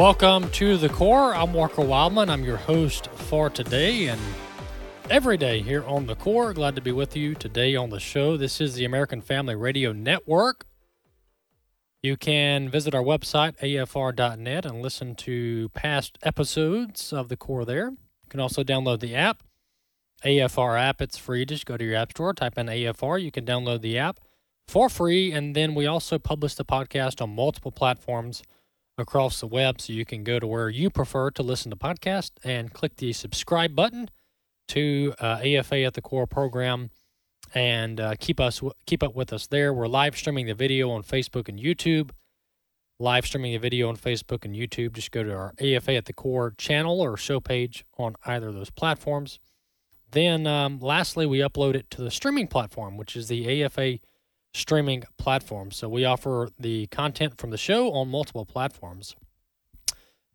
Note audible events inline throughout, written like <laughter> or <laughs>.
Welcome to the Core. I'm Walker Wildmon. I'm your host for today and every day here on the Core. Glad to be with you today on the show. This is the American Family Radio Network. You can visit our website, afr.net, and listen to past episodes of the Core there. You can also download the app, AFR app. It's free. Just go to your app store, type in AFR. You can download the app for free. And then we also publish the podcast on multiple platforms across the web. So you can go to where you prefer to listen to podcasts and click the subscribe button to uh, AFA at the Core program and uh, keep us keep up with us there. We're live streaming the video on Facebook and YouTube. Live streaming the video on Facebook and YouTube. Just go to our AFA at the Core channel or show page on either of those platforms. Then, um, lastly, we upload it to the streaming platform, which is the AFA streaming platform. So we offer the content from the show on multiple platforms.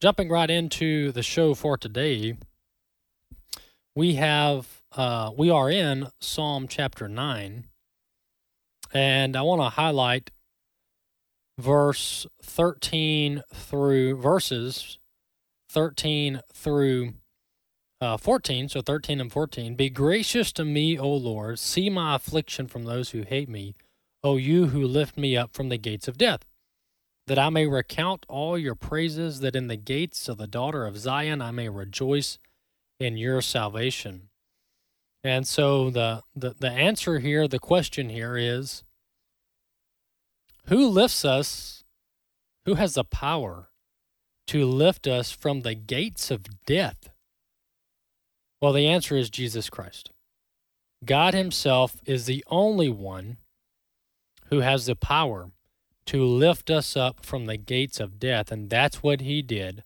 Jumping right into the show for today, we have uh, we are in Psalm chapter nine, and I want to highlight verse thirteen through verses thirteen through uh, 14, so 13 and 14. Be gracious to me, O Lord. See my affliction from those who hate me. O you who lift me up from the gates of death, that I may recount all your praises, that in the gates of the daughter of Zion I may rejoice in your salvation. And so the, the, the answer here, the question here is who lifts us? Who has the power to lift us from the gates of death? Well, the answer is Jesus Christ. God Himself is the only one who has the power to lift us up from the gates of death. And that's what He did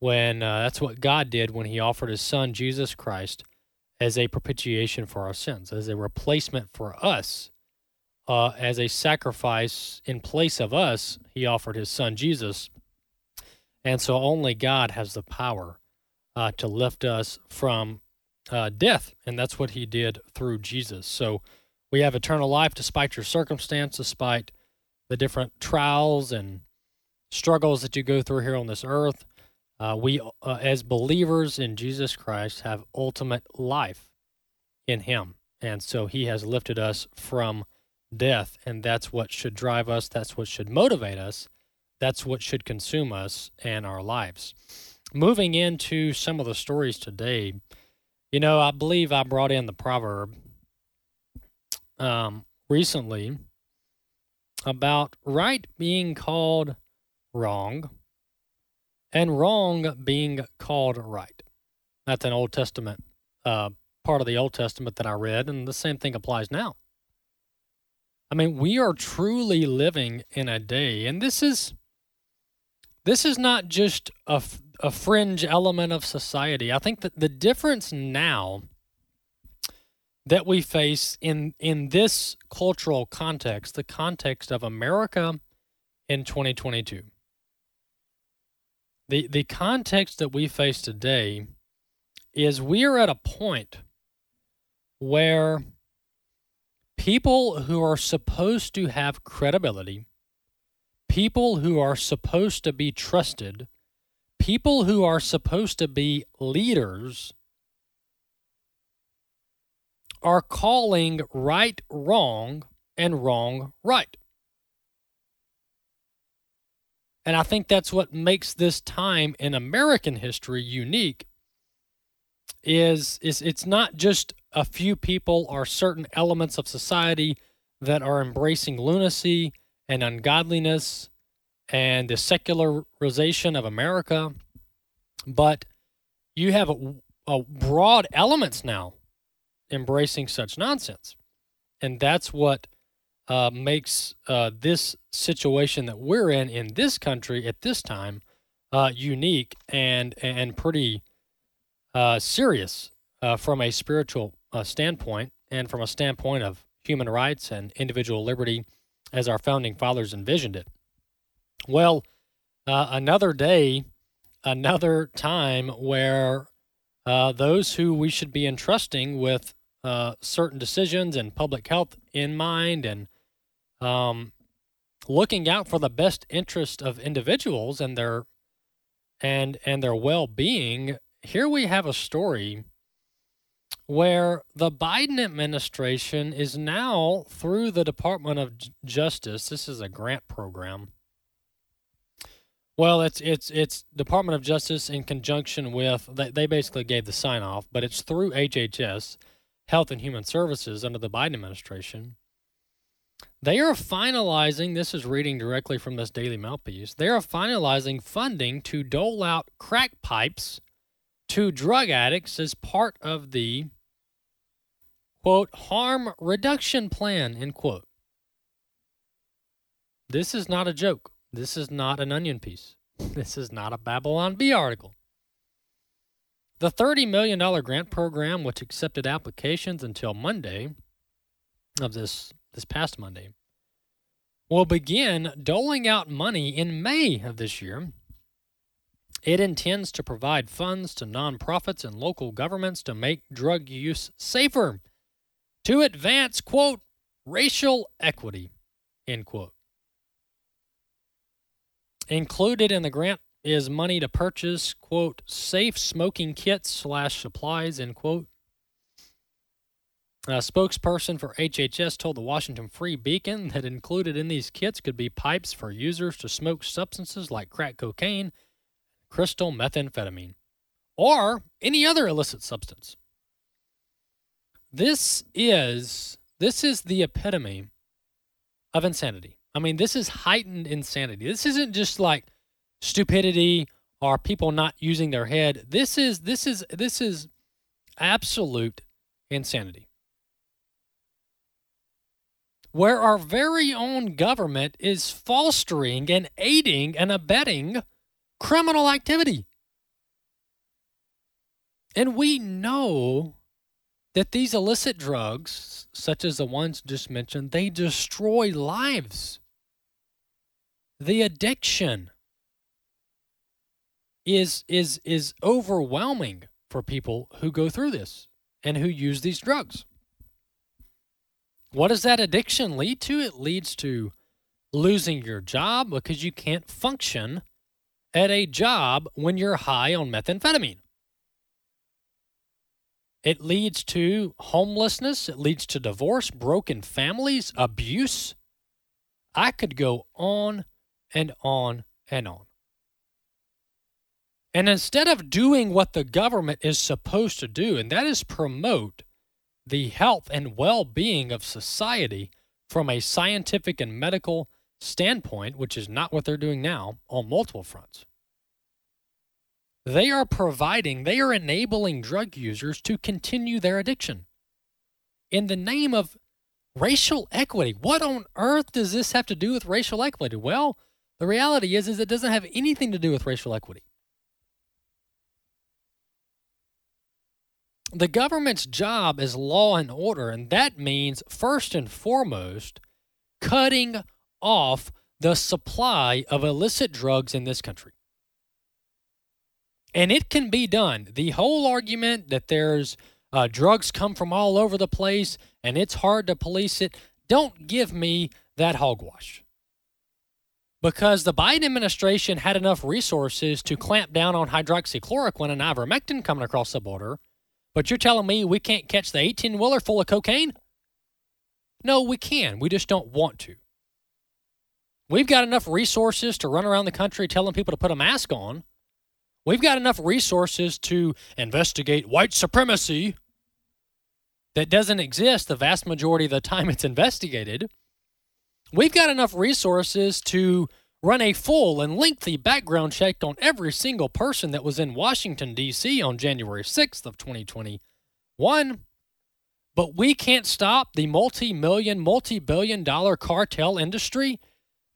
when, uh, that's what God did when He offered His Son, Jesus Christ, as a propitiation for our sins, as a replacement for us. Uh, as a sacrifice in place of us, he offered his son Jesus. And so only God has the power uh, to lift us from uh, death, and that's what he did through Jesus. So we have eternal life despite your circumstance, despite the different trials and struggles that you go through here on this earth. Uh, we, uh, as believers in Jesus Christ, have ultimate life in Him. And so He has lifted us from death, and that's what should drive us. That's what should motivate us. That's what should consume us and our lives. Moving into some of the stories today, you know, I believe I brought in the proverb um, recently about right being called wrong and wrong being called right. That's an Old Testament uh, part of the Old Testament that I read, and the same thing applies now. I mean, we are truly living in a day, and this is this is not just a, a fringe element of society. I think that the difference now that we face in in this cultural context, the context of America in 2022. The the context that we face today is we are at a point where people who are supposed to have credibility people who are supposed to be trusted, people who are supposed to be leaders, are calling right wrong and wrong right. And I think that's what makes this time in American history unique is is it's not just a few people or certain elements of society that are embracing lunacy and ungodliness and the secularization of America, but you have a, a broad elements now embracing such nonsense, and that's what uh, makes uh, this situation that we're in in this country at this time uh, unique and and pretty uh, serious uh, from a spiritual uh, standpoint and from a standpoint of human rights and individual liberty as our founding fathers envisioned it. Well, another day, another time where those who we should be entrusting with uh, certain decisions and public health in mind and um, looking out for the best interest of individuals and their and and their well-being here we have a story where the Biden administration is now through the Department of Justice. This is a grant program. Well it's it's it's Department of Justice in conjunction with they, they basically gave the sign off but it's through HHS Health and Human Services under the Biden administration. They are finalizing, this is reading directly from this Daily Mail piece, they are finalizing funding to dole out crack pipes to drug addicts as part of the quote harm reduction plan end quote. This is not a joke. This is not an onion piece. <laughs> This is not a babylon bee article the $30 million grant program which accepted applications until monday of this this past Monday, will begin doling out money in May of this year. It intends to provide funds to nonprofits and local governments to make drug use safer, to advance, quote, racial equity, end quote. Included in the grant is money to purchase, quote, safe smoking kits slash supplies, end quote, a spokesperson for HHS told the Washington Free Beacon that included in these kits could be pipes for users to smoke substances like crack cocaine, crystal methamphetamine, or any other illicit substance. This is this is the epitome of insanity. I mean, this is heightened insanity. This isn't just like stupidity or people not using their head. This is this is this is absolute insanity where our very own government is fostering and aiding and abetting criminal activity. And we know that these illicit drugs, such as the ones just mentioned, they destroy lives. The addiction is is is overwhelming for people who go through this and who use these drugs. What does that addiction lead to? It leads to losing your job because you can't function at a job when you're high on methamphetamine. It leads to homelessness. It leads to divorce, broken families, abuse. I could go on and on and on. And instead of doing what the government is supposed to do, and that is promote the health and well being of society from a scientific and medical standpoint, which is not what they're doing now on multiple fronts. They are providing, they are enabling drug users to continue their addiction in the name of racial equity. What on earth does this have to do with racial equity? Well, the reality is, is it doesn't have anything to do with racial equity. The government's job is law and order, and that means, first and foremost, cutting off the supply of illicit drugs in this country. And it can be done. The whole argument that there's uh, drugs come from all over the place and it's hard to police it, don't give me that hogwash. Because the Biden administration had enough resources to clamp down on hydroxychloroquine and ivermectin coming across the border but you're telling me we can't catch the 18 wheeler full of cocaine? No, we can. We just don't want to. We've got enough resources to run around the country telling people to put a mask on. We've got enough resources to investigate white supremacy that doesn't exist the vast majority of the time it's investigated. We've got enough resources to run a full and lengthy background check on every single person that was in Washington D.C. on January 6th of 2021. But we can't stop the multi million, multi billion dollar cartel industry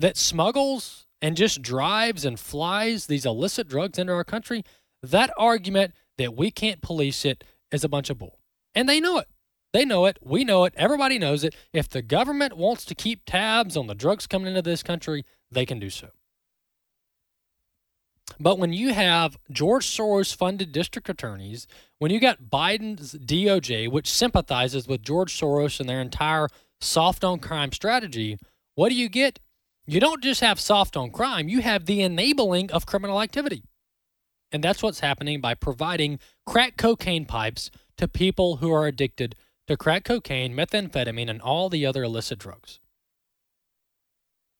that smuggles and just drives and flies these illicit drugs into our country. That argument that we can't police it is a bunch of bull. And they know it. They know it. We know it. Everybody knows it. If the government wants to keep tabs on the drugs coming into this country, they can do so. But when you have George Soros funded district attorneys, when you got Biden's DOJ, which sympathizes with George Soros and their entire soft on crime strategy, what do you get? You don't just have soft on crime, you have the enabling of criminal activity. And that's what's happening by providing crack cocaine pipes to people who are addicted to crack cocaine, methamphetamine, and all the other illicit drugs.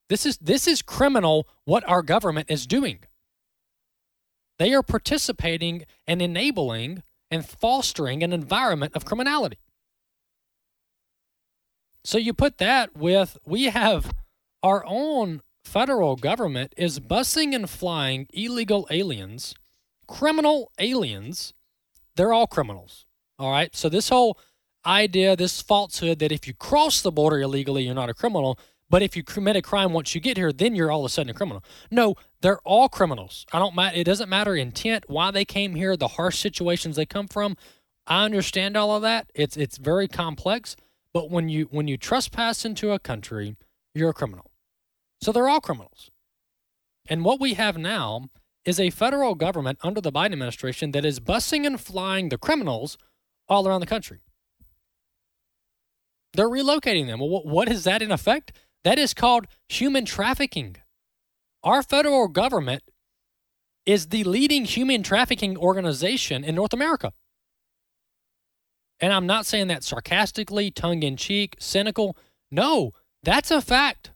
This is this is criminal what our government is doing. They are participating and enabling and fostering an environment of criminality. So you put that with we have our own federal government is busing and flying illegal aliens, criminal aliens. They're all criminals. All right. So this whole idea, this falsehood that if you cross the border illegally, you're not a criminal, but if you commit a crime once you get here, then you're all of a sudden a criminal. No, they're all criminals. I don't matter. It doesn't matter intent, why they came here, the harsh situations they come from. I understand all of that. It's it's very complex. But when you when you trespass into a country, you're a criminal. So they're all criminals. And what we have now is a federal government under the Biden administration that is busing and flying the criminals all around the country. They're relocating them. Well, what is that in effect? That is called human trafficking. Our federal government is the leading human trafficking organization in North America. And I'm not saying that sarcastically, tongue in cheek, cynical. No, that's a fact.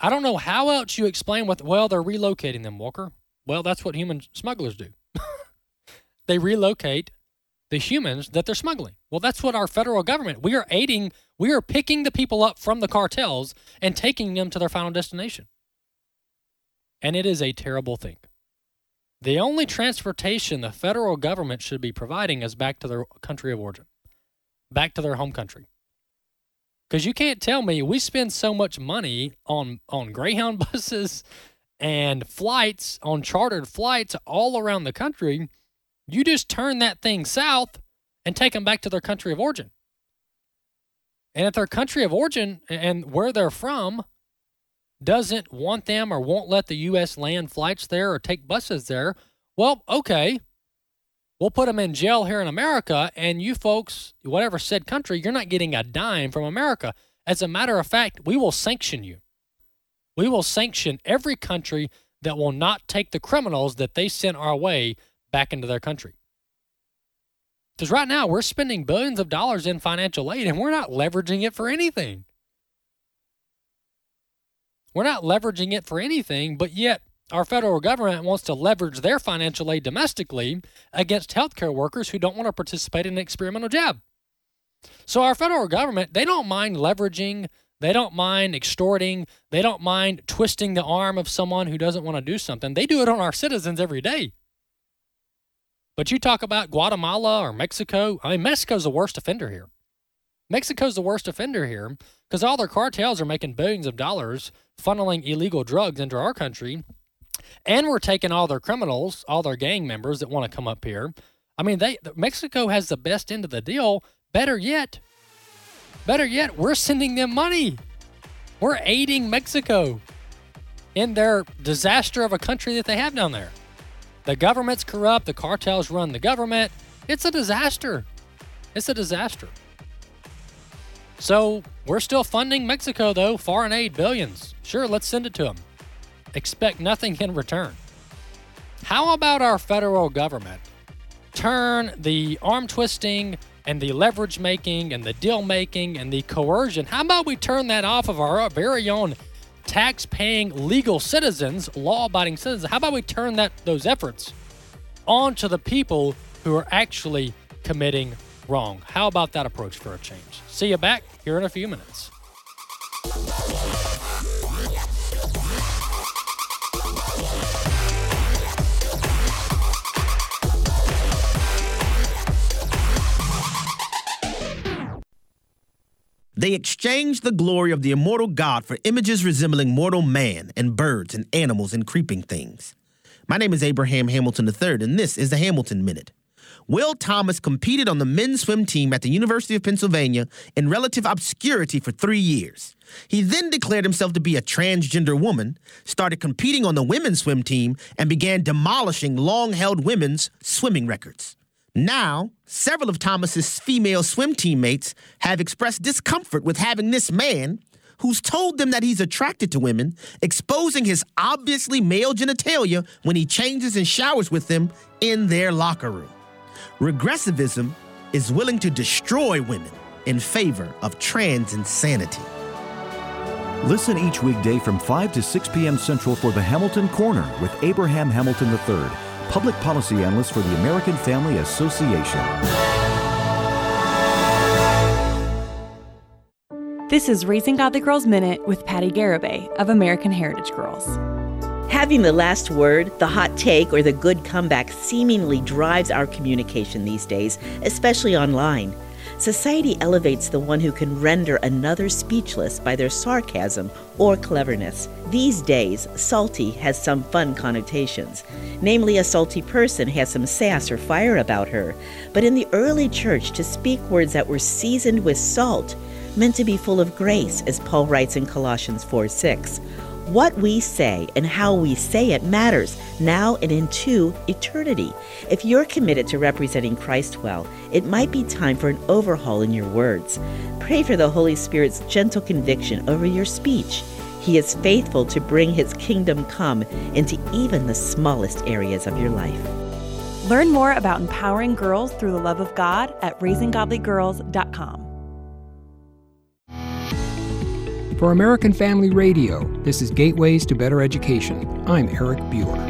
I don't know how else you explain what, well, they're relocating them, Walker. Well, that's what human smugglers do. <laughs> they relocate the humans that they're smuggling. Well, that's what our federal government, we are aiding, we are picking the people up from the cartels and taking them to their final destination. And it is a terrible thing. The only transportation the federal government should be providing is back to their country of origin, back to their home country. Because you can't tell me we spend so much money on, on Greyhound <laughs> buses and flights, on chartered flights all around the country you just turn that thing south and take them back to their country of origin. And if their country of origin and where they're from doesn't want them or won't let the U.S. land flights there or take buses there, well, okay. We'll put them in jail here in America, and you folks, whatever said country, you're not getting a dime from America. As a matter of fact, we will sanction you. We will sanction every country that will not take the criminals that they sent our way back into their country. Because right now we're spending billions of dollars in financial aid and we're not leveraging it for anything. We're not leveraging it for anything, but yet our federal government wants to leverage their financial aid domestically against healthcare workers who don't want to participate in an experimental jab. So our federal government, they don't mind leveraging, they don't mind extorting, they don't mind twisting the arm of someone who doesn't want to do something. They do it on our citizens every day. But you talk about Guatemala or Mexico. I mean, Mexico's the worst offender here. Mexico's the worst offender here because all their cartels are making billions of dollars funneling illegal drugs into our country. And we're taking all their criminals, all their gang members that want to come up here. I mean, they Mexico has the best end of the deal. Better yet, better yet, we're sending them money. We're aiding Mexico in their disaster of a country that they have down there. The government's corrupt. The cartels run the government. It's a disaster. It's a disaster. So we're still funding Mexico, though, foreign aid, billions. Sure, let's send it to them. Expect nothing in return. How about our federal government turn the arm twisting and the leverage making and the deal making and the coercion? How about we turn that off of our very own tax paying legal citizens, law abiding citizens. How about we turn that those efforts onto the people who are actually committing wrong? How about that approach for a change? See you back here in a few minutes. They exchanged the glory of the immortal God for images resembling mortal man and birds and animals and creeping things. My name is Abraham Hamilton III, and this is the Hamilton Minute. Will Thomas competed on the men's swim team at the University of Pennsylvania in relative obscurity for three years. He then declared himself to be a transgender woman, started competing on the women's swim team, and began demolishing long held women's swimming records. Now, several of Thomas's female swim teammates have expressed discomfort with having this man, who's told them that he's attracted to women, exposing his obviously male genitalia when he changes and showers with them in their locker room. Regressivism is willing to destroy women in favor of trans insanity. Listen each weekday from 5 to 6 p.m. Central for the Hamilton Corner with Abraham Hamilton III, public policy analyst for the American Family Association. This is Raising Godly Girls Minute with Patti Garibay of American Heritage Girls. Having the last word, the hot take, or the good comeback seemingly drives our communication these days, especially online. Society elevates the one who can render another speechless by their sarcasm or cleverness. These days, salty has some fun connotations. Namely, a salty person has some sass or fire about her. But in the early church, to speak words that were seasoned with salt meant to be full of grace, as Paul writes in Colossians 4 6. What we say and how we say it matters now and into eternity. If you're committed to representing Christ well, it might be time for an overhaul in your words. Pray for the Holy Spirit's gentle conviction over your speech. He is faithful to bring his kingdom come into even the smallest areas of your life. Learn more about empowering girls through the love of God at raisinggodlygirls.com. For American Family Radio, this is Gateways to Better Education. I'm Eric Buehrer.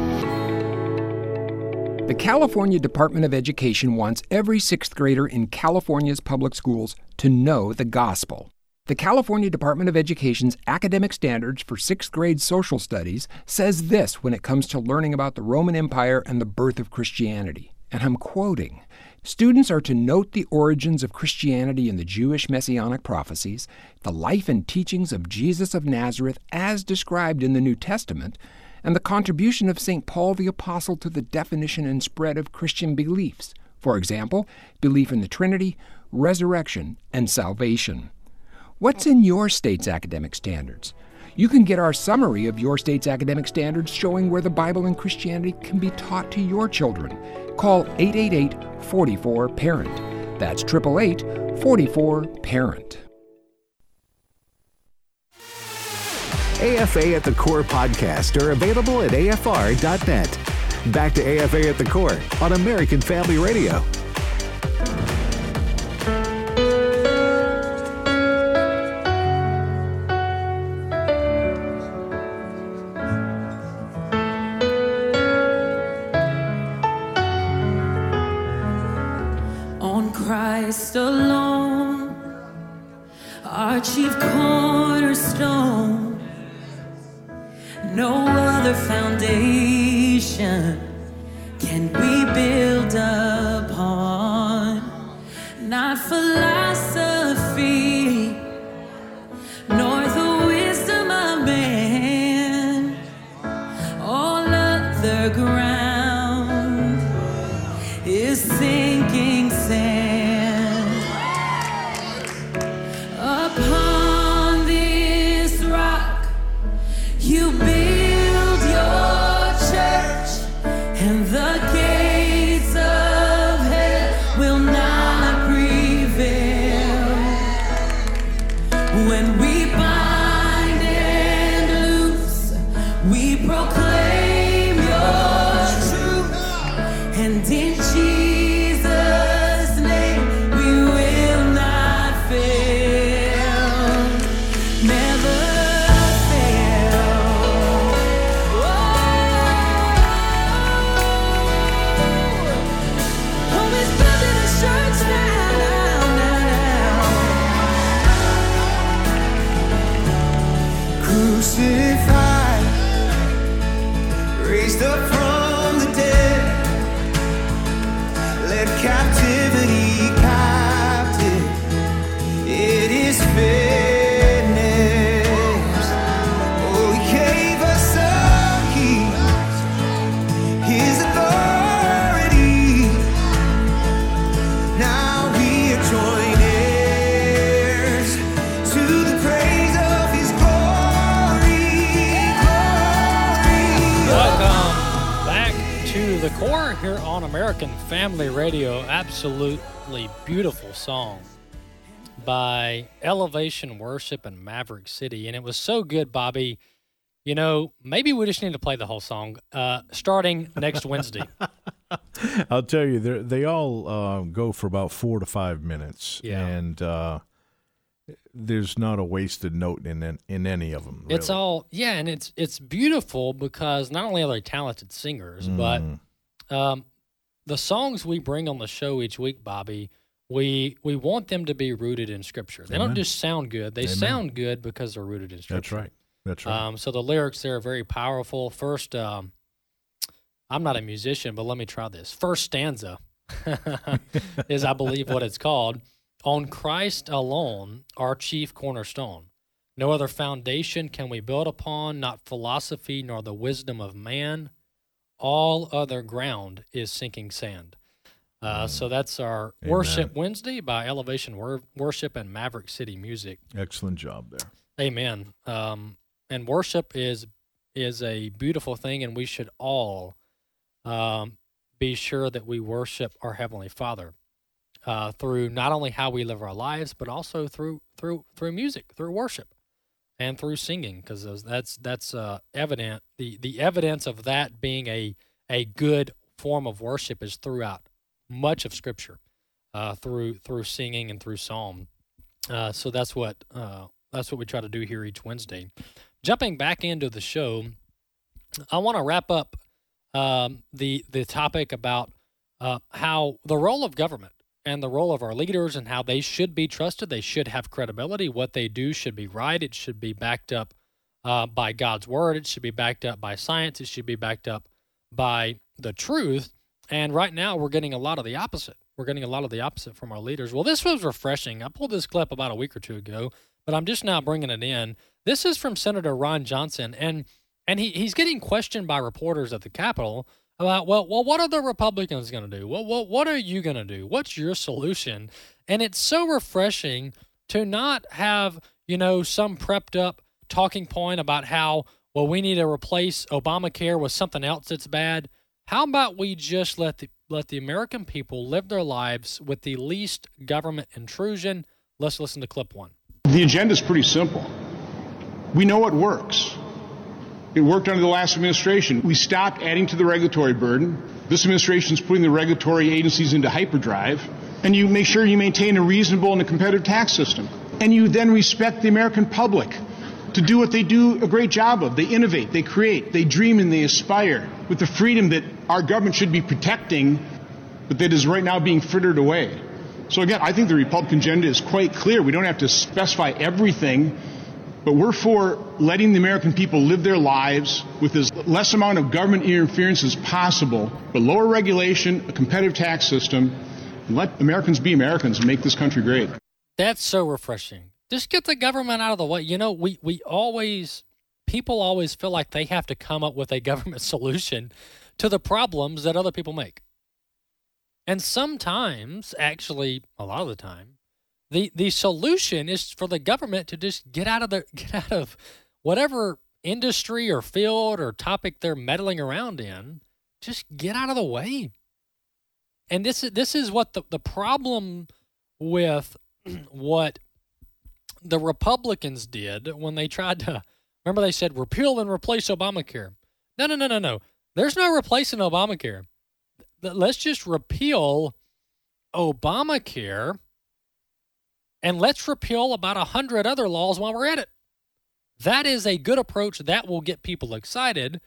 The California Department of Education wants every sixth grader in California's public schools to know the gospel. The California Department of Education's academic standards for sixth grade social studies says this when it comes to learning about the Roman Empire and the birth of Christianity. And I'm quoting Students are to note the origins of Christianity in the Jewish messianic prophecies, the life and teachings of Jesus of Nazareth as described in the New Testament, and the contribution of St. Paul the Apostle to the definition and spread of Christian beliefs. For example, belief in the Trinity, resurrection, and salvation. What's in your state's academic standards? You can get our summary of your state's academic standards showing where the Bible and Christianity can be taught to your children. Call 888 44 Parent. That's 888 44 Parent. AFA at the Core podcast are available at afr.net. Back to AFA at the Core on American Family Radio. Can we build upon, the core here on American Family Radio. Absolutely beautiful song by Elevation Worship in Maverick City. And it was so good, Bobby. You know, maybe we just need to play the whole song uh, starting next Wednesday. <laughs> I'll tell you, they they all uh, go for about four to five minutes, Yeah. and uh, there's not a wasted note in in, in any of them. It's all yeah, and it's it's beautiful because not only are they talented singers, but um, the songs we bring on the show each week, Bobby, we we want them to be rooted in Scripture. They don't just sound good; they Amen. sound good because they're rooted in Scripture. That's right. That's right. Um, so the lyrics there are very powerful. First, um, I'm not a musician, but let me try this. First stanza <laughs> is, I believe, what it's called. On Christ alone, our chief cornerstone. No other foundation can we build upon, not philosophy nor the wisdom of man. All other ground is sinking sand. Uh, so that's our Amen. Worship Wednesday by Elevation Wor- Worship and Maverick City Music. Excellent job there. Amen. Um, and worship is is a beautiful thing, and we should all um, be sure that we worship our heavenly Father uh, through not only how we live our lives, but also through through through music, through worship, and through singing, because that's that's uh, evident. the The evidence of that being a a good form of worship is throughout much of Scripture, uh, through through singing and through psalm. Uh, so that's what uh, that's what we try to do here each Wednesday. Jumping back into the show, I want to wrap up um, the the topic about uh, how the role of government and the role of our leaders and how they should be trusted. They should have credibility. What they do should be right. It should be backed up uh, by God's word. It should be backed up by science. It should be backed up by the truth. And right now, we're getting a lot of the opposite. We're getting a lot of the opposite from our leaders. Well, this was refreshing. I pulled this clip about a week or two ago, but I'm just now bringing it in. This is from Senator Ron Johnson, and and he, he's getting questioned by reporters at the Capitol about well, well, what are the Republicans going to do? What what what are you going to do? What's your solution? And it's so refreshing to not have you know some prepped up talking point about how well we need to replace Obamacare with something else that's bad. How about we just let the let the American people live their lives with the least government intrusion? Let's listen to clip one. The agenda is pretty simple. We know it works. It worked under the last administration. We stopped adding to the regulatory burden. This administration is putting the regulatory agencies into hyperdrive. And you make sure you maintain a reasonable and a competitive tax system. And you then respect the American public to do what they do a great job of. They innovate, they create, they dream, and they aspire with the freedom that our government should be protecting, but that is right now being frittered away. So again, I think the Republican agenda is quite clear. We don't have to specify everything, but we're for letting the American people live their lives with as less amount of government interference as possible, but lower regulation, a competitive tax system, and let Americans be Americans and make this country great. That's so refreshing. Just get the government out of the way. You know, we we always people always feel like they have to come up with a government <laughs> solution to the problems that other people make. And sometimes, actually, a lot of the time, the the solution is for the government to just get out of the get out of whatever industry or field or topic they're meddling around in. Just get out of the way. And this is this is what the, the problem with <clears throat> what the Republicans did when they tried to remember they said repeal and replace Obamacare. No, no, no, no, no. There's no replacing Obamacare. Let's just repeal Obamacare and let's repeal about a hundred other laws while we're at it. That is a good approach. That will get people excited.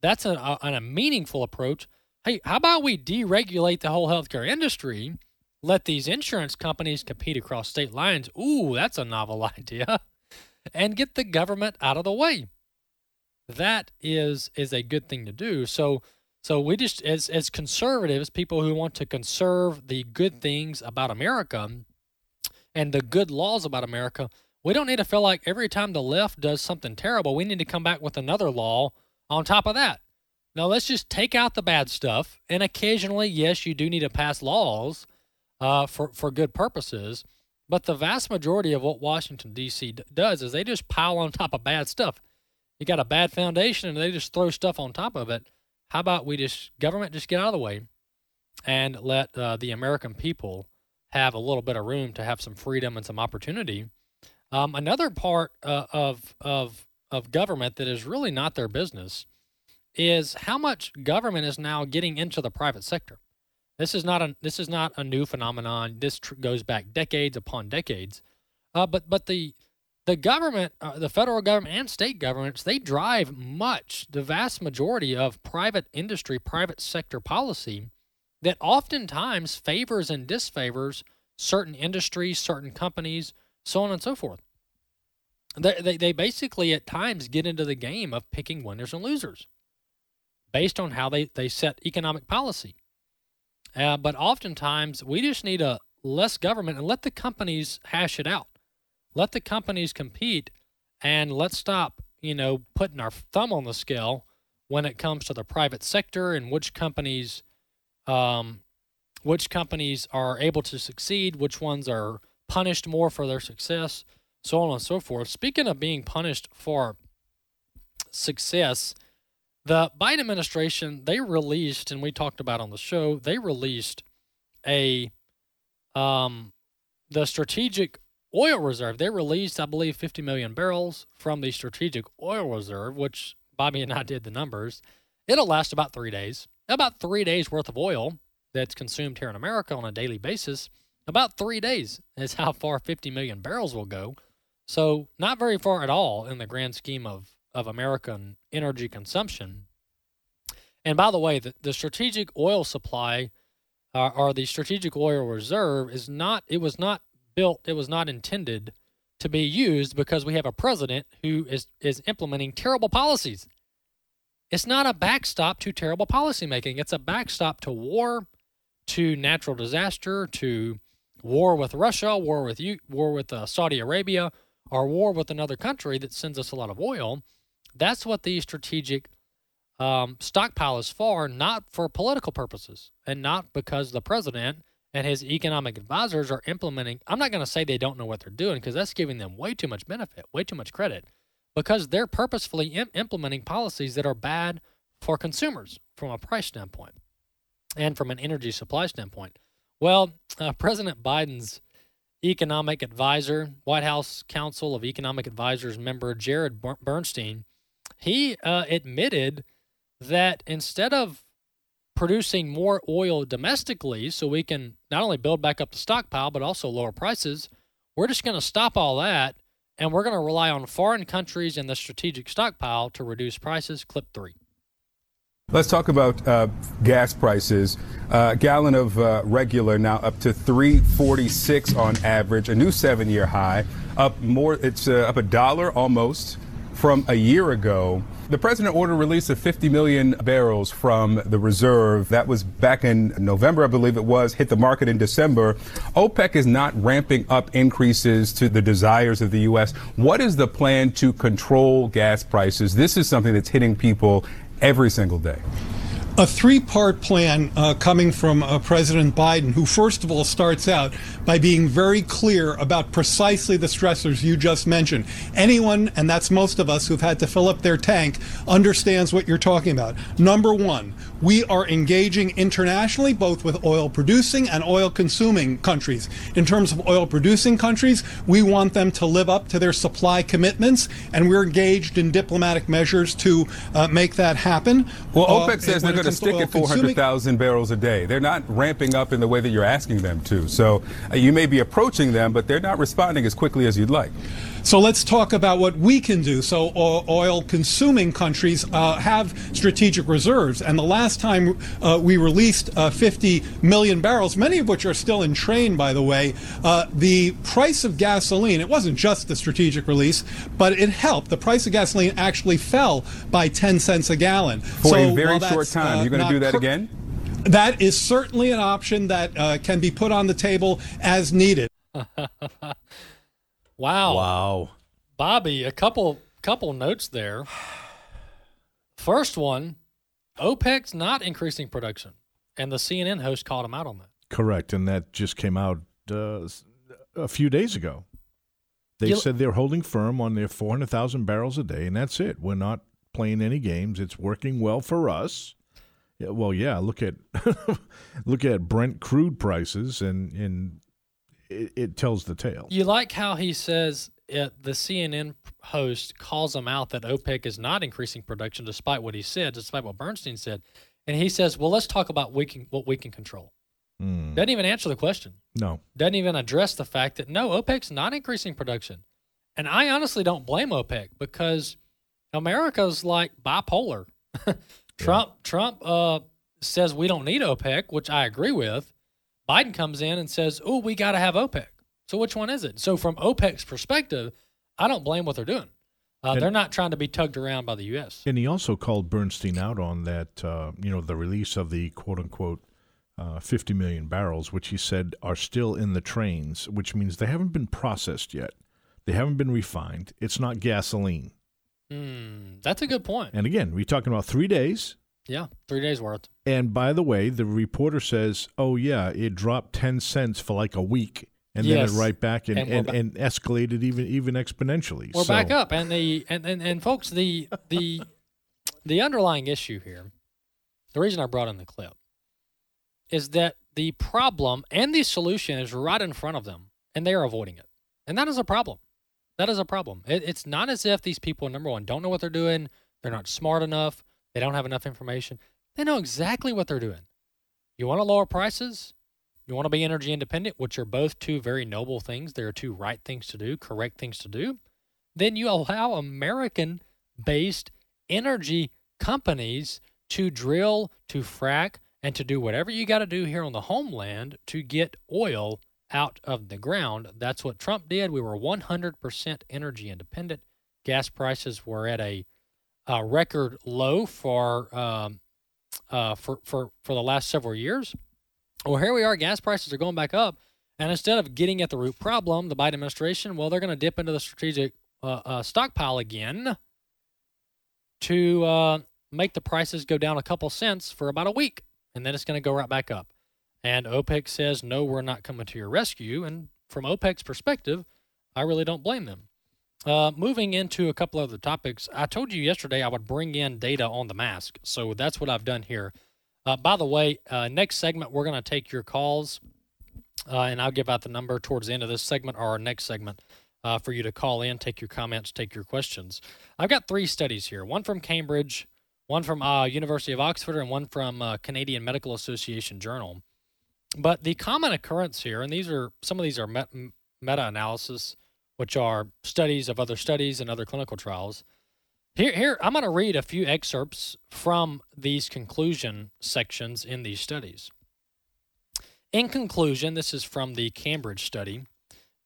That's a, a, a meaningful approach. Hey, how about we deregulate the whole healthcare industry? Let these insurance companies compete across state lines. Ooh, that's a novel <laughs> idea. And get the government out of the way. That is is a good thing to do. So so we just as as conservatives, people who want to conserve the good things about America and the good laws about America, we don't need to feel like every time the left does something terrible, we need to come back with another law on top of that. Now, let's just take out the bad stuff. And occasionally, yes, you do need to pass laws uh, for, for good purposes. But the vast majority of what Washington, D.C. D- does is they just pile on top of bad stuff. You got a bad foundation and they just throw stuff on top of it. how about we just government just get out of the way and let uh, the American people have a little bit of room to have some freedom and some opportunity. Um, another part uh, of of of government that is really not their business is how much government is now getting into the private sector. This is not a this is not a new phenomenon. This tr- goes back decades upon decades. Uh, but but the the government, uh, the federal government and state governments, they drive much, the vast majority of private industry, private sector policy that oftentimes favors and disfavors certain industries, certain companies, so on and so forth. They, they, they basically at times get into the game of picking winners and losers based on how they, they set economic policy. Uh, but oftentimes we just need a less government and let the companies hash it out. Let the companies compete and let's stop, you know, putting our thumb on the scale when it comes to the private sector and which companies um, which companies are able to succeed, which ones are punished more for their success, so on and so forth. Speaking of being punished for success, the Biden administration they released, and we talked about on the show, they released a um, the strategic oil reserve. They released, I believe, 50 million barrels from the strategic oil reserve, which Bobby and I did the numbers. It'll last about three days, about three days worth of oil that's consumed here in America on a daily basis. About three days is how far 50 million barrels will go. So, not very far at all in the grand scheme of, of American energy consumption. And by the way, the, the strategic oil supply uh, or the strategic oil reserve is not, it was not built, it was not intended to be used because we have a president who is, is implementing terrible policies. It's not a backstop to terrible policymaking. It's a backstop to war, to natural disaster, to war with Russia, war with war with uh, Saudi Arabia, or war with another country that sends us a lot of oil. That's what the strategic um, stockpile is for, not for political purposes, and not because the president and his economic advisors are implementing. I'm not going to say they don't know what they're doing because that's giving them way too much benefit, way too much credit, because they're purposefully Im- implementing policies that are bad for consumers from a price standpoint and from an energy supply standpoint. Well, uh, President Biden's economic advisor, White House Council of Economic Advisors member Jared Bernstein, he uh, admitted that instead of producing more oil domestically so we can not only build back up the stockpile but also lower prices, we're just going to stop all that and we're going to rely on foreign countries and the strategic stockpile to reduce prices. Clip three. Let's talk about uh, gas prices. A uh, gallon of uh, regular now up to 346 on average, a new seven-year high. Up more, it's uh, up a dollar almost from a year ago. The president ordered release of 50 million barrels from the reserve. That was back in November, I believe it was, hit the market in December. OPEC is not ramping up increases to the desires of the U.S. What is the plan to control gas prices? This is something that's hitting people every single day a three part plan uh, coming from uh, President Biden, who, first of all, starts out by being very clear about precisely the stressors you just mentioned. Anyone, and that's most of us who've had to fill up their tank, understands what you're talking about. Number one, we are engaging internationally, both with oil producing and oil consuming countries. In terms of oil producing countries, we want them to live up to their supply commitments, and we're engaged in diplomatic measures to uh, make that happen. Well, OPEC uh, says they're going to stick at 400,000 barrels a day. They're not ramping up in the way that you're asking them to. So uh, you may be approaching them, but they're not responding as quickly as you'd like. So let's talk about what we can do. So oil consuming countries uh, have strategic reserves. And the last time uh, we released uh, 50 million barrels, many of which are still in train, by the way, uh, the price of gasoline, it wasn't just the strategic release, but it helped. The price of gasoline actually fell by 10 cents a gallon. For so a very short time. Uh, You're going to do that per- again? That is certainly an option that uh, can be put on the table as needed. <laughs> Wow. Wow. Bobby, a couple couple notes there. First one, OPEC's not increasing production, and the CNN host called him out on that. Correct, and that just came out uh, a few days ago. They you said they're holding firm on their 400,000 barrels a day, and that's it. We're not playing any games. It's working well for us. Yeah, well, yeah. Look at <laughs> look at Brent crude prices, and and it, it tells the tale. You like how he says it, the CNN host calls him out that OPEC is not increasing production, despite what he said, despite what Bernstein said, and he says, "Well, let's talk about we can, what we can control." Mm. Doesn't even answer the question. No. Doesn't even address the fact that no, OPEC's not increasing production, and I honestly don't blame OPEC because America's like bipolar. <laughs> Trump Trump uh, says we don't need OPEC, which I agree with. Biden comes in and says, "Oh, we got to have OPEC." So which one is it? So from OPEC's perspective, I don't blame what they're doing. Uh, And- they're not trying to be tugged around by the U.S. And he also called Bernstein out on that, uh, you know, the release of the quote unquote uh, 50 million barrels, which he said are still in the trains, which means they haven't been processed yet. They haven't been refined. It's not gasoline. Hmm, that's a good point. And again, we're talking about three days. Yeah, three days worth. And by the way, the reporter says, oh, yeah, it dropped 10 cents for like a week. And Yes. then it right back and, And and, ba- and escalated even even exponentially. We're So- back up, and the and, and, and folks, the the the underlying issue here, the reason I brought in the clip, is that the problem and the solution is right in front of them, and they are avoiding it, and that is a problem. That is a problem. It, it's not as if these people, number one, don't know what they're doing. They're not smart enough. They don't have enough information. They know exactly what they're doing. You want to lower prices? You want to be energy independent, which are both two very noble things. They are two right things to do, correct things to do. Then you allow American based energy companies to drill, to frack, and to do whatever you got to do here on the homeland to get oil out of the ground. That's what Trump did. We were 100% energy independent. Gas prices were at a, a record low for, um, uh, for, for, for the last several years. Well, here we are. Gas prices are going back up. And instead of getting at the root problem, the Biden administration, well, they're going to dip into the strategic uh, uh, stockpile again to uh, make the prices go down a couple cents for about a week. And then it's going to go right back up. And OPEC says, no, we're not coming to your rescue. And from OPEC's perspective, I really don't blame them. Uh, moving into a couple other topics, I told you yesterday I would bring in data on the mask. So that's what I've done here. Uh, by the way, uh, next segment, we're going to take your calls, uh, and I'll give out the number towards the end of this segment or our next segment uh, for you to call in, take your comments, take your questions. I've got three studies here one from Cambridge, one from uh, University of Oxford, and one from Canadian Medical Association Journal. But the common occurrence here, and these are some of these are met- meta analysis, which are studies of other studies and other clinical trials. Here, here, I'm going to read a few excerpts from these conclusion sections in these studies. In conclusion, this is from the Cambridge study.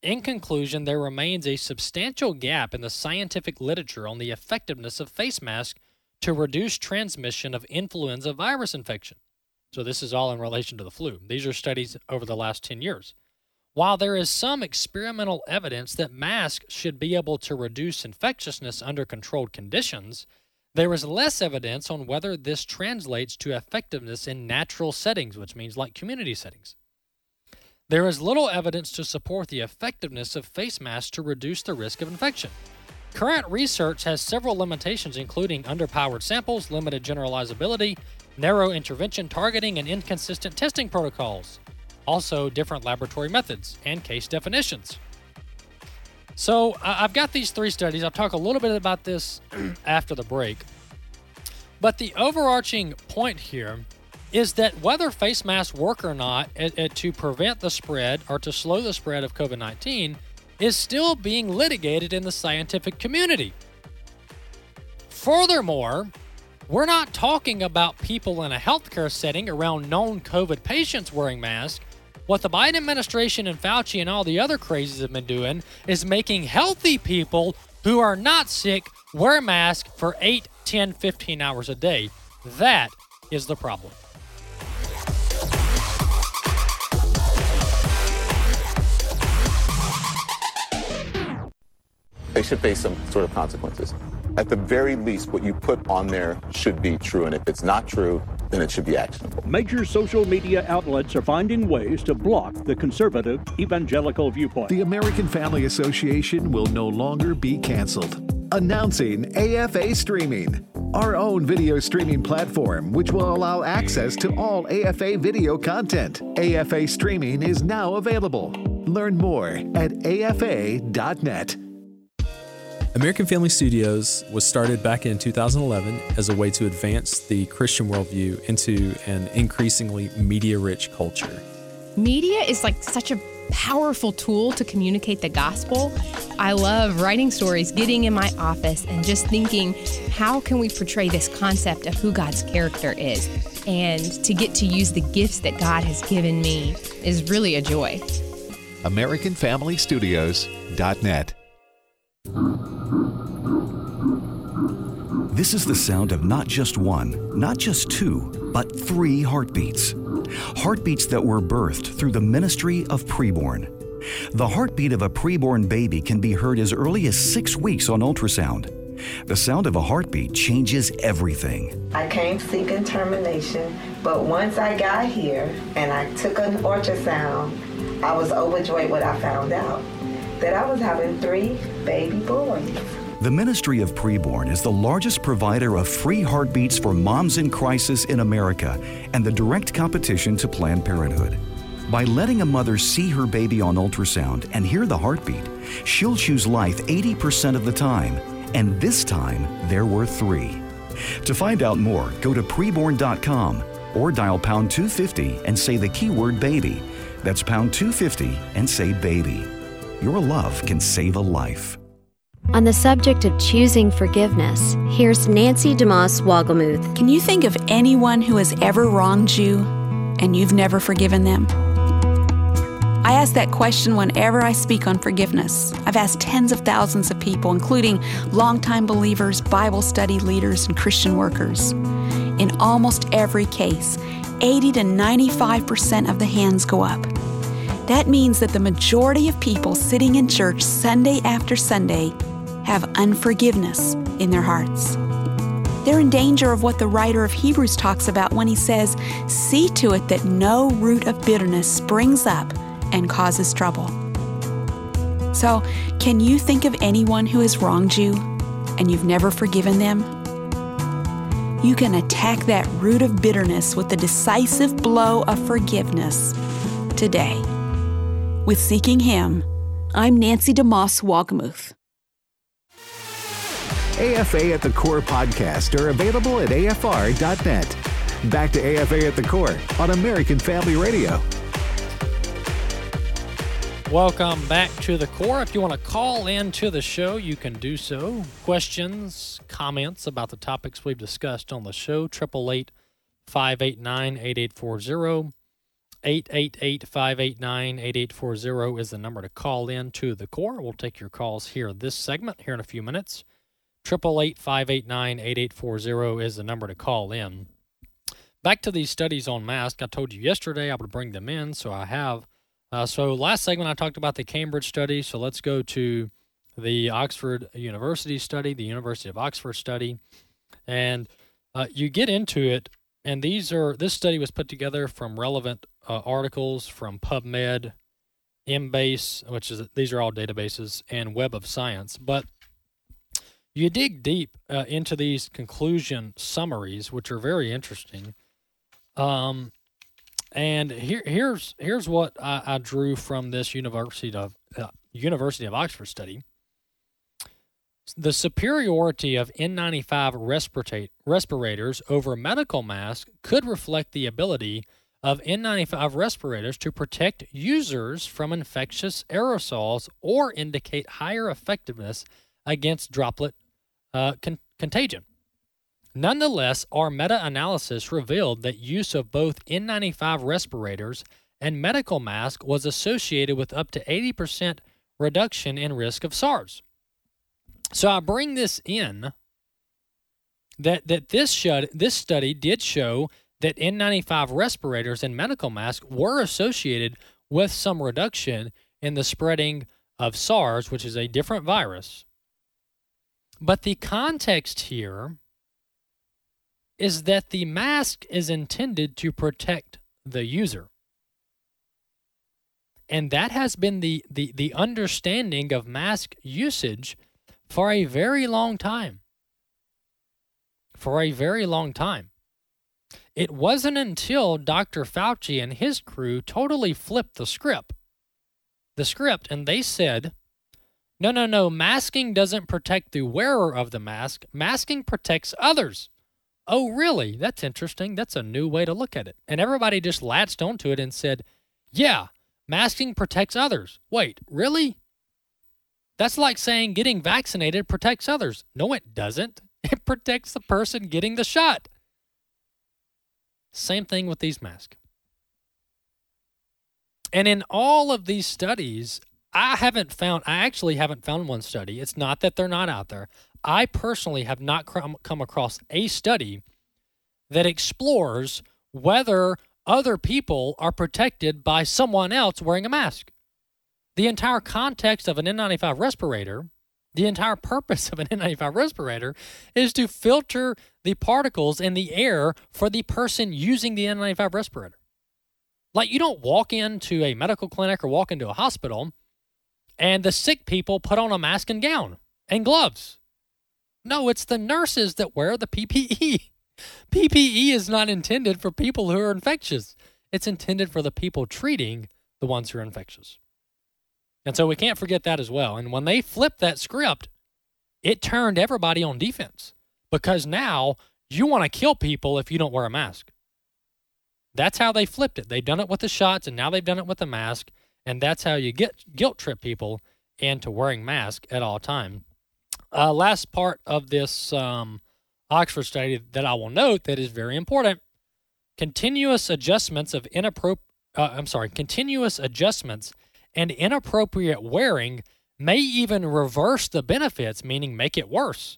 In conclusion, there remains a substantial gap in the scientific literature on the effectiveness of face masks to reduce transmission of influenza virus infection. So, this is all in relation to the flu. These are studies over the last 10 years. While there is some experimental evidence that masks should be able to reduce infectiousness under controlled conditions, there is less evidence on whether this translates to effectiveness in natural settings, which means like community settings. There is little evidence to support the effectiveness of face masks to reduce the risk of infection. Current research has several limitations, including underpowered samples, limited generalizability, narrow intervention targeting, and inconsistent testing protocols. Also, different laboratory methods and case definitions. So, I've got these three studies. I'll talk a little bit about this <clears throat> after the break. But the overarching point here is that whether face masks work or not to prevent the spread or to slow the spread of COVID 19 is still being litigated in the scientific community. Furthermore, we're not talking about people in a healthcare setting around known COVID patients wearing masks. What the Biden administration and Fauci and all the other crazies have been doing is making healthy people who are not sick wear masks for 8, 10, 15 hours a day. That is the problem. they should face some sort of consequences. At the very least, what you put on there should be true. And if it's not true, then it should be actionable. Major social media outlets are finding ways to block the conservative evangelical viewpoint. The American Family Association will no longer be canceled. Announcing AFA Streaming. our own video streaming platform, which will allow access to all AFA video content. AFA streaming is now available. Learn more at afa.net. American Family Studios was started back in 2011 as a way to advance the Christian worldview into an increasingly media rich culture. Media is like such a powerful tool to communicate the gospel. I love writing stories, getting in my office, and just thinking, how can we portray this concept of who God's character is? And to get to use the gifts that God has given me is really a joy. AmericanFamilyStudios.net. This is the sound of not just one, not just two, but three heartbeats. Heartbeats that were birthed through the ministry of preborn. The heartbeat of a preborn baby can be heard as early as six weeks on ultrasound. The sound of a heartbeat changes everything. I came seeking termination, but once I got here and I took an ultrasound, I was overjoyed when I found out that I was having three baby boys. The Ministry of Preborn is the largest provider of free heartbeats for moms in crisis in America and the direct competition to Planned Parenthood. By letting a mother see her baby on ultrasound and hear the heartbeat, she'll choose life 80% of the time, and this time there were three. To find out more, go to preborn.com or dial pound 250 and say the keyword baby. That's pound 250 and say baby. Your love can save a life. On the subject of choosing forgiveness, here's Nancy DeMoss Wolgemuth. Can you think of anyone who has ever wronged you and you've never forgiven them? I ask that question whenever I speak on forgiveness. I've asked tens of thousands of people, including longtime believers, Bible study leaders, and Christian workers. In almost every case, 80 to 95% of the hands go up. That means that the majority of people sitting in church Sunday after Sunday have unforgiveness in their hearts. They're in danger of what the writer of Hebrews talks about when he says, See to it that no root of bitterness springs up and causes trouble. So, can you think of anyone who has wronged you and you've never forgiven them? You can attack that root of bitterness with the decisive blow of forgiveness today. With Seeking Him, I'm Nancy DeMoss Wolgemuth. AFA at the Core podcast are available at afr.net. Back to AFA at the Core on American Family Radio. Welcome back to the core. If you want to call in to the show, you can do so. Questions, comments about the topics we've discussed on the show, 888 589 8840. 888 589 8840 is the number to call in to the core. We'll take your calls here this segment here in a few minutes. 888 589 8840 is the number to call in. Back to these studies on mask. I told you yesterday I would bring them in, so I have. Uh, so last segment I talked about the Cambridge study. So let's go to the Oxford University study, the University of Oxford study, and uh, you get into it. And these are this study was put together from relevant uh, articles from PubMed, Embase, which is these are all databases, and Web of Science. But you dig deep uh, into these conclusion summaries, which are very interesting. Um, and here, here's here's what I, I drew from this University of uh, University of Oxford study. The superiority of N95 respirate, respirators over medical masks could reflect the ability of N95 respirators to protect users from infectious aerosols or indicate higher effectiveness against droplet uh, con- contagion. Nonetheless, our meta analysis revealed that use of both N95 respirators and medical masks was associated with up to 80% reduction in risk of SARS. So I bring this in that, that this, showed, this study did show that N95 respirators and medical masks were associated with some reduction in the spreading of SARS, which is a different virus. But the context here is that the mask is intended to protect the user. And that has been the, the, the understanding of mask usage for a very long time. for a very long time. It wasn't until Dr. Fauci and his crew totally flipped the script. The script, and they said, no, no, no, masking doesn't protect the wearer of the mask, masking protects others. Oh, really? That's interesting. That's a new way to look at it. And everybody just latched onto it and said, yeah, masking protects others. Wait, really? That's like saying getting vaccinated protects others. No, it doesn't. <laughs> It protects the person getting the shot. Same thing with these masks. And in all of these studies, I haven't found, I actually haven't found one study. It's not that they're not out there. I personally have not come across a study that explores whether other people are protected by someone else wearing a mask. The entire context of an N95 respirator, the entire purpose of an N95 respirator is to filter the particles in the air for the person using the N95 respirator. Like you don't walk into a medical clinic or walk into a hospital and the sick people put on a mask and gown and gloves. No, it's the nurses that wear the PPE. <laughs> PPE is not intended for people who are infectious. It's intended for the people treating the ones who are infectious. And so we can't forget that as well. And when they flipped that script, it turned everybody on defense because now you want to kill people if you don't wear a mask. That's how they flipped it. They've done it with the shots and now they've done it with the mask. And that's how you get guilt trip people into wearing masks at all time. Uh, last part of this um, Oxford study that I will note that is very important: continuous adjustments of inappropriate. Uh, I'm sorry, continuous adjustments and inappropriate wearing may even reverse the benefits, meaning make it worse,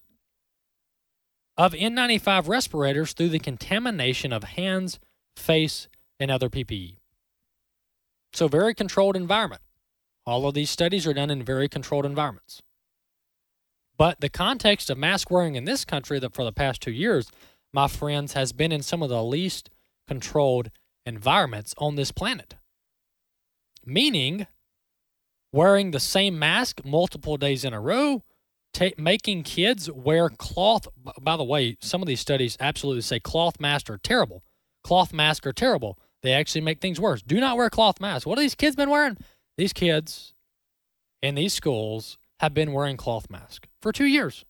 of N95 respirators through the contamination of hands, face, and other PPE. So, very controlled environment. All of these studies are done in very controlled environments. But the context of mask wearing in this country that for the past two years, my friends, has been in some of the least controlled environments on this planet. Meaning, wearing the same mask multiple days in a row, ta- making kids wear cloth. By the way, some of these studies absolutely say cloth masks are terrible. Cloth masks are terrible. They actually make things worse. Do not wear cloth masks. What have these kids been wearing? These kids in these schools have been wearing cloth masks for two years.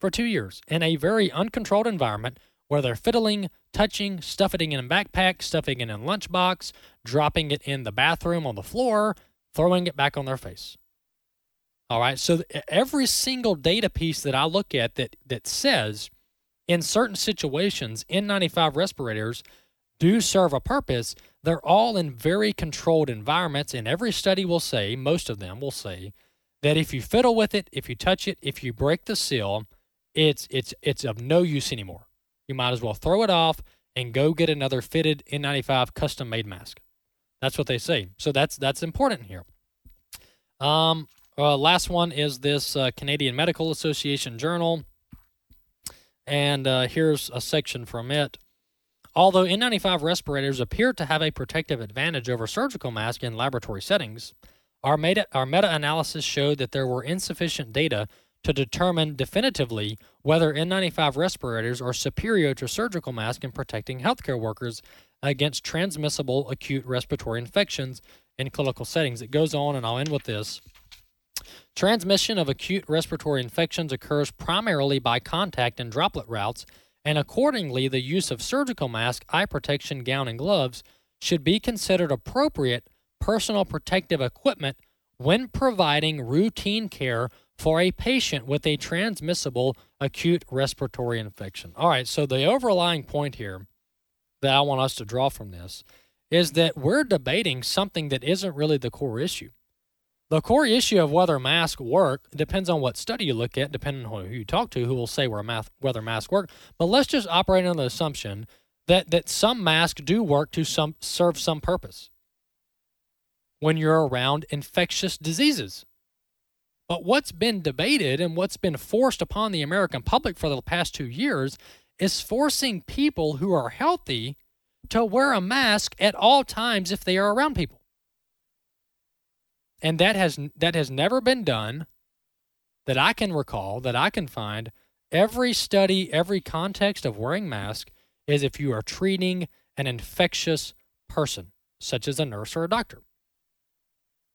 For two years in a very uncontrolled environment where they're fiddling, touching, stuffing it in a backpack, stuffing it in a lunchbox, dropping it in the bathroom on the floor, throwing it back on their face. All right. So every single data piece that I look at that that says in certain situations N95 respirators do serve a purpose, they're all in very controlled environments and every study will say, most of them will say that if you fiddle with it, if you touch it, if you break the seal, it's it's it's of no use anymore. You might as well throw it off and go get another fitted N95 custom made mask. That's what they say. So that's that's important here. Um, uh, last one is this uh, Canadian Medical Association journal, and uh, here's a section from it. Although N95 respirators appear to have a protective advantage over surgical masks in laboratory settings, our meta our meta analysis showed that there were insufficient data to determine definitively whether N95 respirators are superior to surgical masks in protecting healthcare workers against transmissible acute respiratory infections in clinical settings. It goes on, and I'll end with this. Transmission of acute respiratory infections occurs primarily by contact and droplet routes, and accordingly, the use of surgical mask, eye protection, gown, and gloves should be considered appropriate personal protective equipment when providing routine care for a patient with a transmissible acute respiratory infection. All right, so the overlying point here that I want us to draw from this is that we're debating something that isn't really the core issue. The core issue of whether masks work depends on what study you look at, depending on who you talk to, who will say whether masks work. But let's just operate on the assumption that, that some masks do work to some serve some purpose when you're around infectious diseases. But what's been debated and what's been forced upon the American public for the past two years is forcing people who are healthy to wear a mask at all times if they are around people. And that has that has never been done that I can recall, that I can find Every study, every context of wearing mask is if you are treating an infectious person, such as a nurse or a doctor.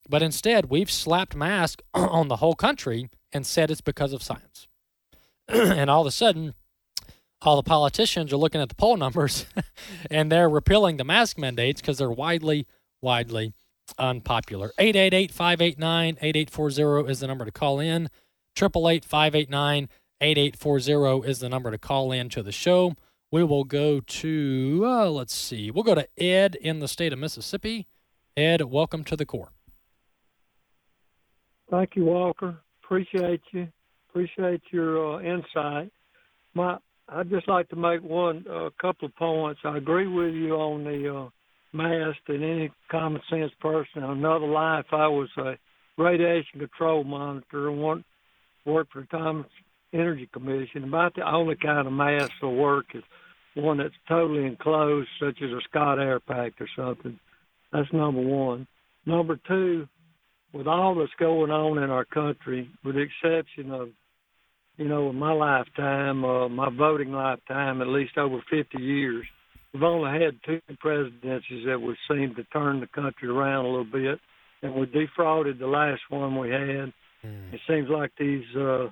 But instead, we've slapped mask <clears throat> on the whole country and said it's because of science. <clears throat> and all of a sudden, all the politicians are looking at the poll numbers <laughs> and they're repealing the mask mandates because they're widely, widely unpopular. 888 589 8840 is the number to call in. 888 589 8840 is the number to call in to the show. We will go to, uh, let's see, we'll go to Ed in the state of Mississippi. Ed, welcome to the core. Thank you, Walker. Appreciate you. Appreciate your uh, insight. My, I'd just like to make one a uh, couple of points. I agree with you on the mask and any common sense person. In another life, I was a radiation control monitor and one, worked for the Atomic Energy Commission. About the only kind of mask will work is one that's totally enclosed, such as a Scott Air-Pak or something. That's number one. Number two, with all that's going on in our country, with the exception of, you know, in my lifetime, uh, my voting lifetime, at least over 50 years, we've only had two presidencies that would seem to turn the country around a little bit, and we defrauded the last one we had. Mm. It seems like these uh,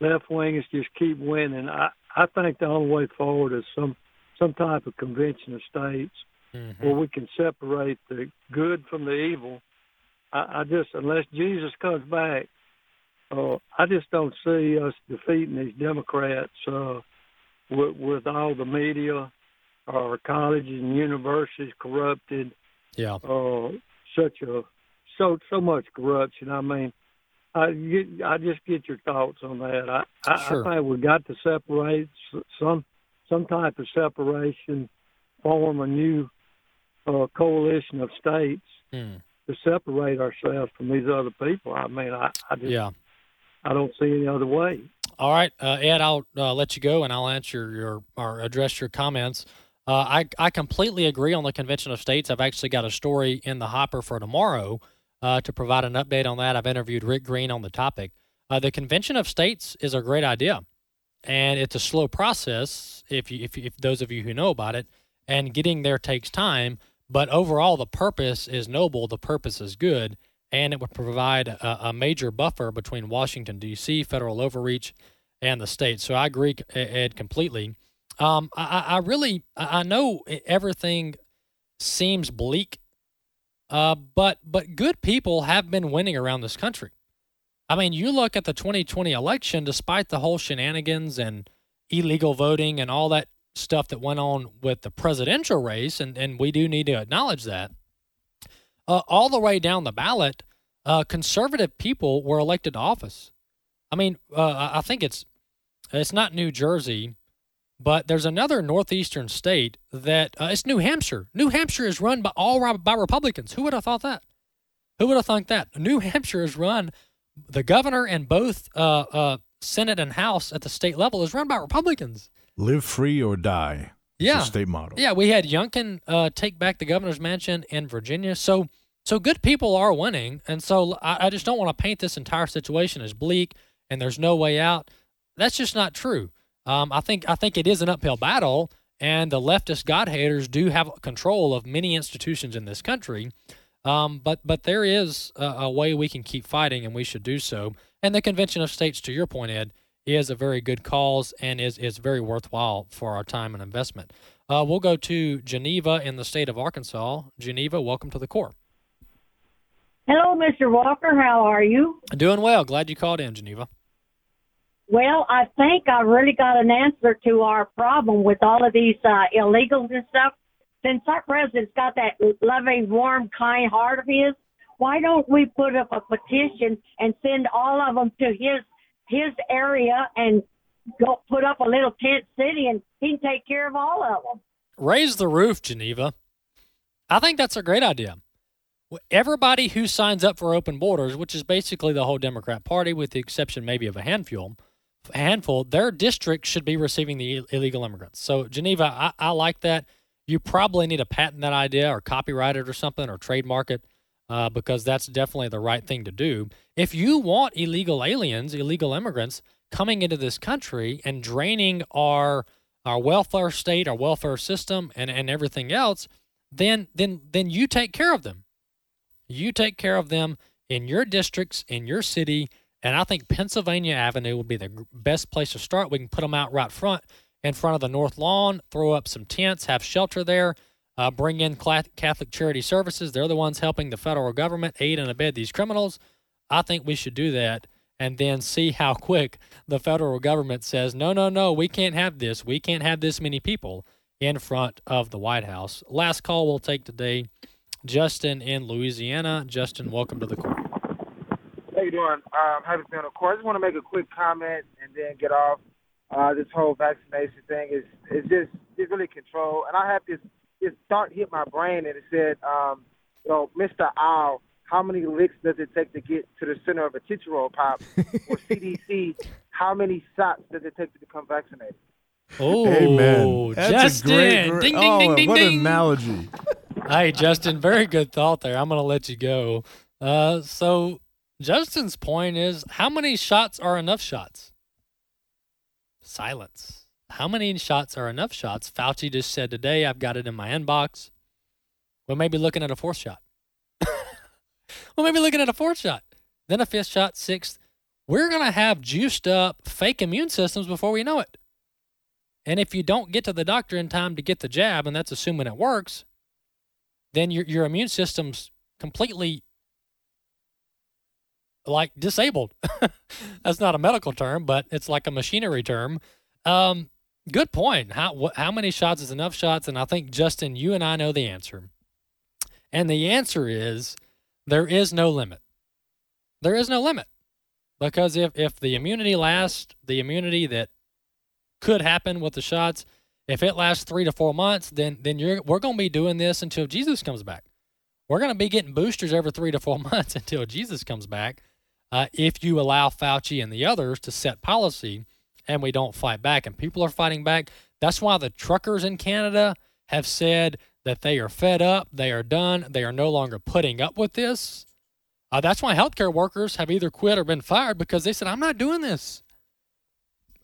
left wingers just keep winning. I I think the only way forward is some some type of convention of states mm-hmm. where we can separate the good from the evil I, I just unless Jesus comes back, uh, I just don't see us defeating these Democrats uh, with, with all the media, our colleges and universities corrupted. Yeah. Uh, such a so so much corruption. I mean, I get, I just get your thoughts on that. I I, sure. I think we got to separate some some type of separation, form a new uh, coalition of states. Mm to separate ourselves from these other people. I mean, I, I just yeah. I don't see any other way. All right, uh, Ed, I'll uh, let you go and I'll answer your or address your comments. Uh, I I completely agree on the Convention of States. I've actually got a story in the hopper for tomorrow uh, to provide an update on that. I've interviewed Rick Green on the topic. Uh, the Convention of States is a great idea, and it's a slow process. If you, if, if those of you who know about it, and getting there takes time. But overall, the purpose is noble, the purpose is good, and it would provide a, a major buffer between Washington, D.C., federal overreach, and the state. So I agree, Ed, completely. Um, I, I really, I know everything seems bleak, uh, but but good people have been winning around this country. I mean, you look at the 2020 election, despite the whole shenanigans and illegal voting and all that stuff that went on with the presidential race, and, and we do need to acknowledge that, uh, all the way down the ballot, uh, conservative people were elected to office. I mean, uh, I think it's it's not New Jersey, but there's another northeastern state that uh, it's New Hampshire. New Hampshire is run by all by Republicans. Who would have thought that? Who would have thought that? New <laughs> Hampshire is run. The governor and both uh, uh, Senate and House at the state level is run by Republicans. Live free or die. Yeah, state motto. Yeah, we had Youngkin uh, take back the governor's mansion in Virginia. So, so good people are winning, and so I, I just don't want to paint this entire situation as bleak and there's no way out. That's just not true. Um, I think I think it is an uphill battle, and the leftist God haters do have control of many institutions in this country. Um, but but there is a, a, way we can keep fighting, and we should do so. And the Convention of States, to your point, Ed, is a very good cause and is, is very worthwhile for our time and investment. Uh, we'll go to Geneva in the state of Arkansas. Geneva, welcome to the core. Hello, Mr. Walker. How are you? Doing well. Glad you called in, Geneva. Well, I think I really got an answer to our problem with all of these uh, illegals and stuff. Since our president's got that loving, warm, kind heart of his, why don't we put up a petition and send all of them to his his area and go put up a little tent city and he can take care of all of them. Raise the roof, Geneva. I think that's a great idea. Everybody who signs up for open borders, which is basically the whole Democrat Party, with the exception maybe of a handful, handful, their district should be receiving the illegal immigrants. So, Geneva, I, I like that. You probably need to patent that idea or copyright it or something or trademark it uh, because that's definitely the right thing to do. If you want illegal aliens, illegal immigrants, coming into this country and draining our our welfare state, our welfare system, and, and everything else, then then then you take care of them. You take care of them in your districts, in your city, and I think Pennsylvania Avenue would be the best place to start. We can put them out right front in front of the North Lawn, throw up some tents, have shelter there, uh, bring in Catholic Charity Services. They're the ones helping the federal government aid and abet these criminals. I think we should do that and then see how <laughs> quick the federal government says, no, no, no, we can't have this. We can't have this many people in front of the White House. Last call we'll take today. Justin in Louisiana. Justin, welcome to the core. How you doing? Um, happy to be on the core. I just want to make a quick comment and then get off. Uh, this whole vaccination thing is is just it's really control. And I had this this thought hit my brain and it said, um, you know, Mr. Owl, how many licks does it take to get to the center of a Tootsie Roll Pop? <laughs> or CDC, how many shots does it take to become vaccinated? Oh, Amen. That's Justin. a great, great ding, ding, oh, ding, ding, what ding. an analogy. hey, Justin, very good thought there. I'm going to let you go. Uh, so, Justin's point is how many shots are enough shots? Silence. How many shots are enough shots? Fauci just said today, I've got it in my inbox. We may be looking at a fourth shot. <laughs> we may be looking at a fourth shot, then a fifth shot, sixth. We're going to have juiced up fake immune systems before we know it. And if you don't get to the doctor in time to get the jab, and that's assuming it works, then your your immune system's completely like disabled. <laughs> That's not a medical term, but it's like a machinery term. Um, good point. How wh- how many shots is enough shots? And I think Justin, you and I know the answer. And the answer is there is no limit. There is no limit because if if the immunity lasts, the immunity that could happen with the shots, if it lasts three to four months, then then you're we're going to be doing this until Jesus comes back. We're going to be getting boosters every three to four <laughs> months until Jesus comes back. Uh, if you allow Fauci and the others to set policy, and we don't fight back, and people are fighting back, that's why the truckers in Canada have said that they are fed up, they are done, they are no longer putting up with this. Uh, that's why healthcare workers have either quit or been fired because they said, "I'm not doing this.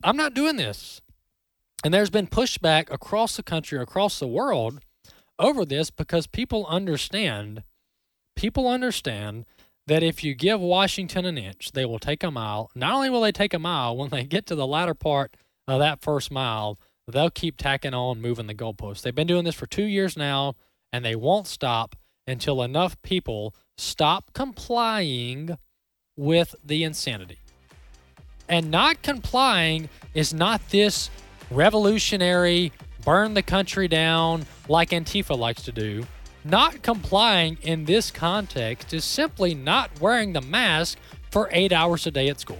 I'm not doing this." And there's been pushback across the country, across the world over this because people understand, people understand that if you give Washington an inch, they will take a mile. Not only will they take a mile, when they get to the latter part of that first mile, they'll keep tacking on, moving the goalposts. They've been doing this for two years now, and they won't stop until enough people stop complying with the insanity. And not complying is not this revolutionary, burn the country down like Antifa likes to do. Not complying in this context is simply not wearing the mask for eight hours a day at school.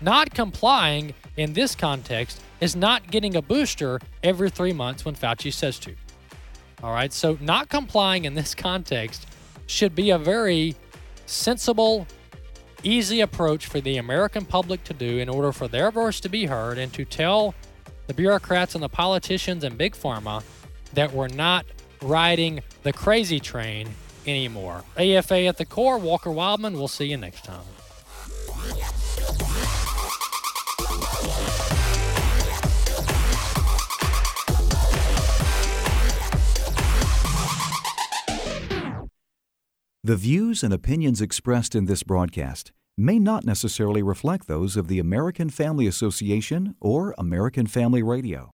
Not complying in this context is not getting a booster every three months when Fauci says to. All right, so not complying in this context should be a very sensible, easy approach for the American public to do in order for their voice to be heard and to tell the bureaucrats and the politicians and big pharma that we're not riding the crazy train anymore. AFA at the core, Walker Wildmon. We'll see you next time. The views and opinions expressed in this broadcast may not necessarily reflect those of the American Family Association or American Family Radio.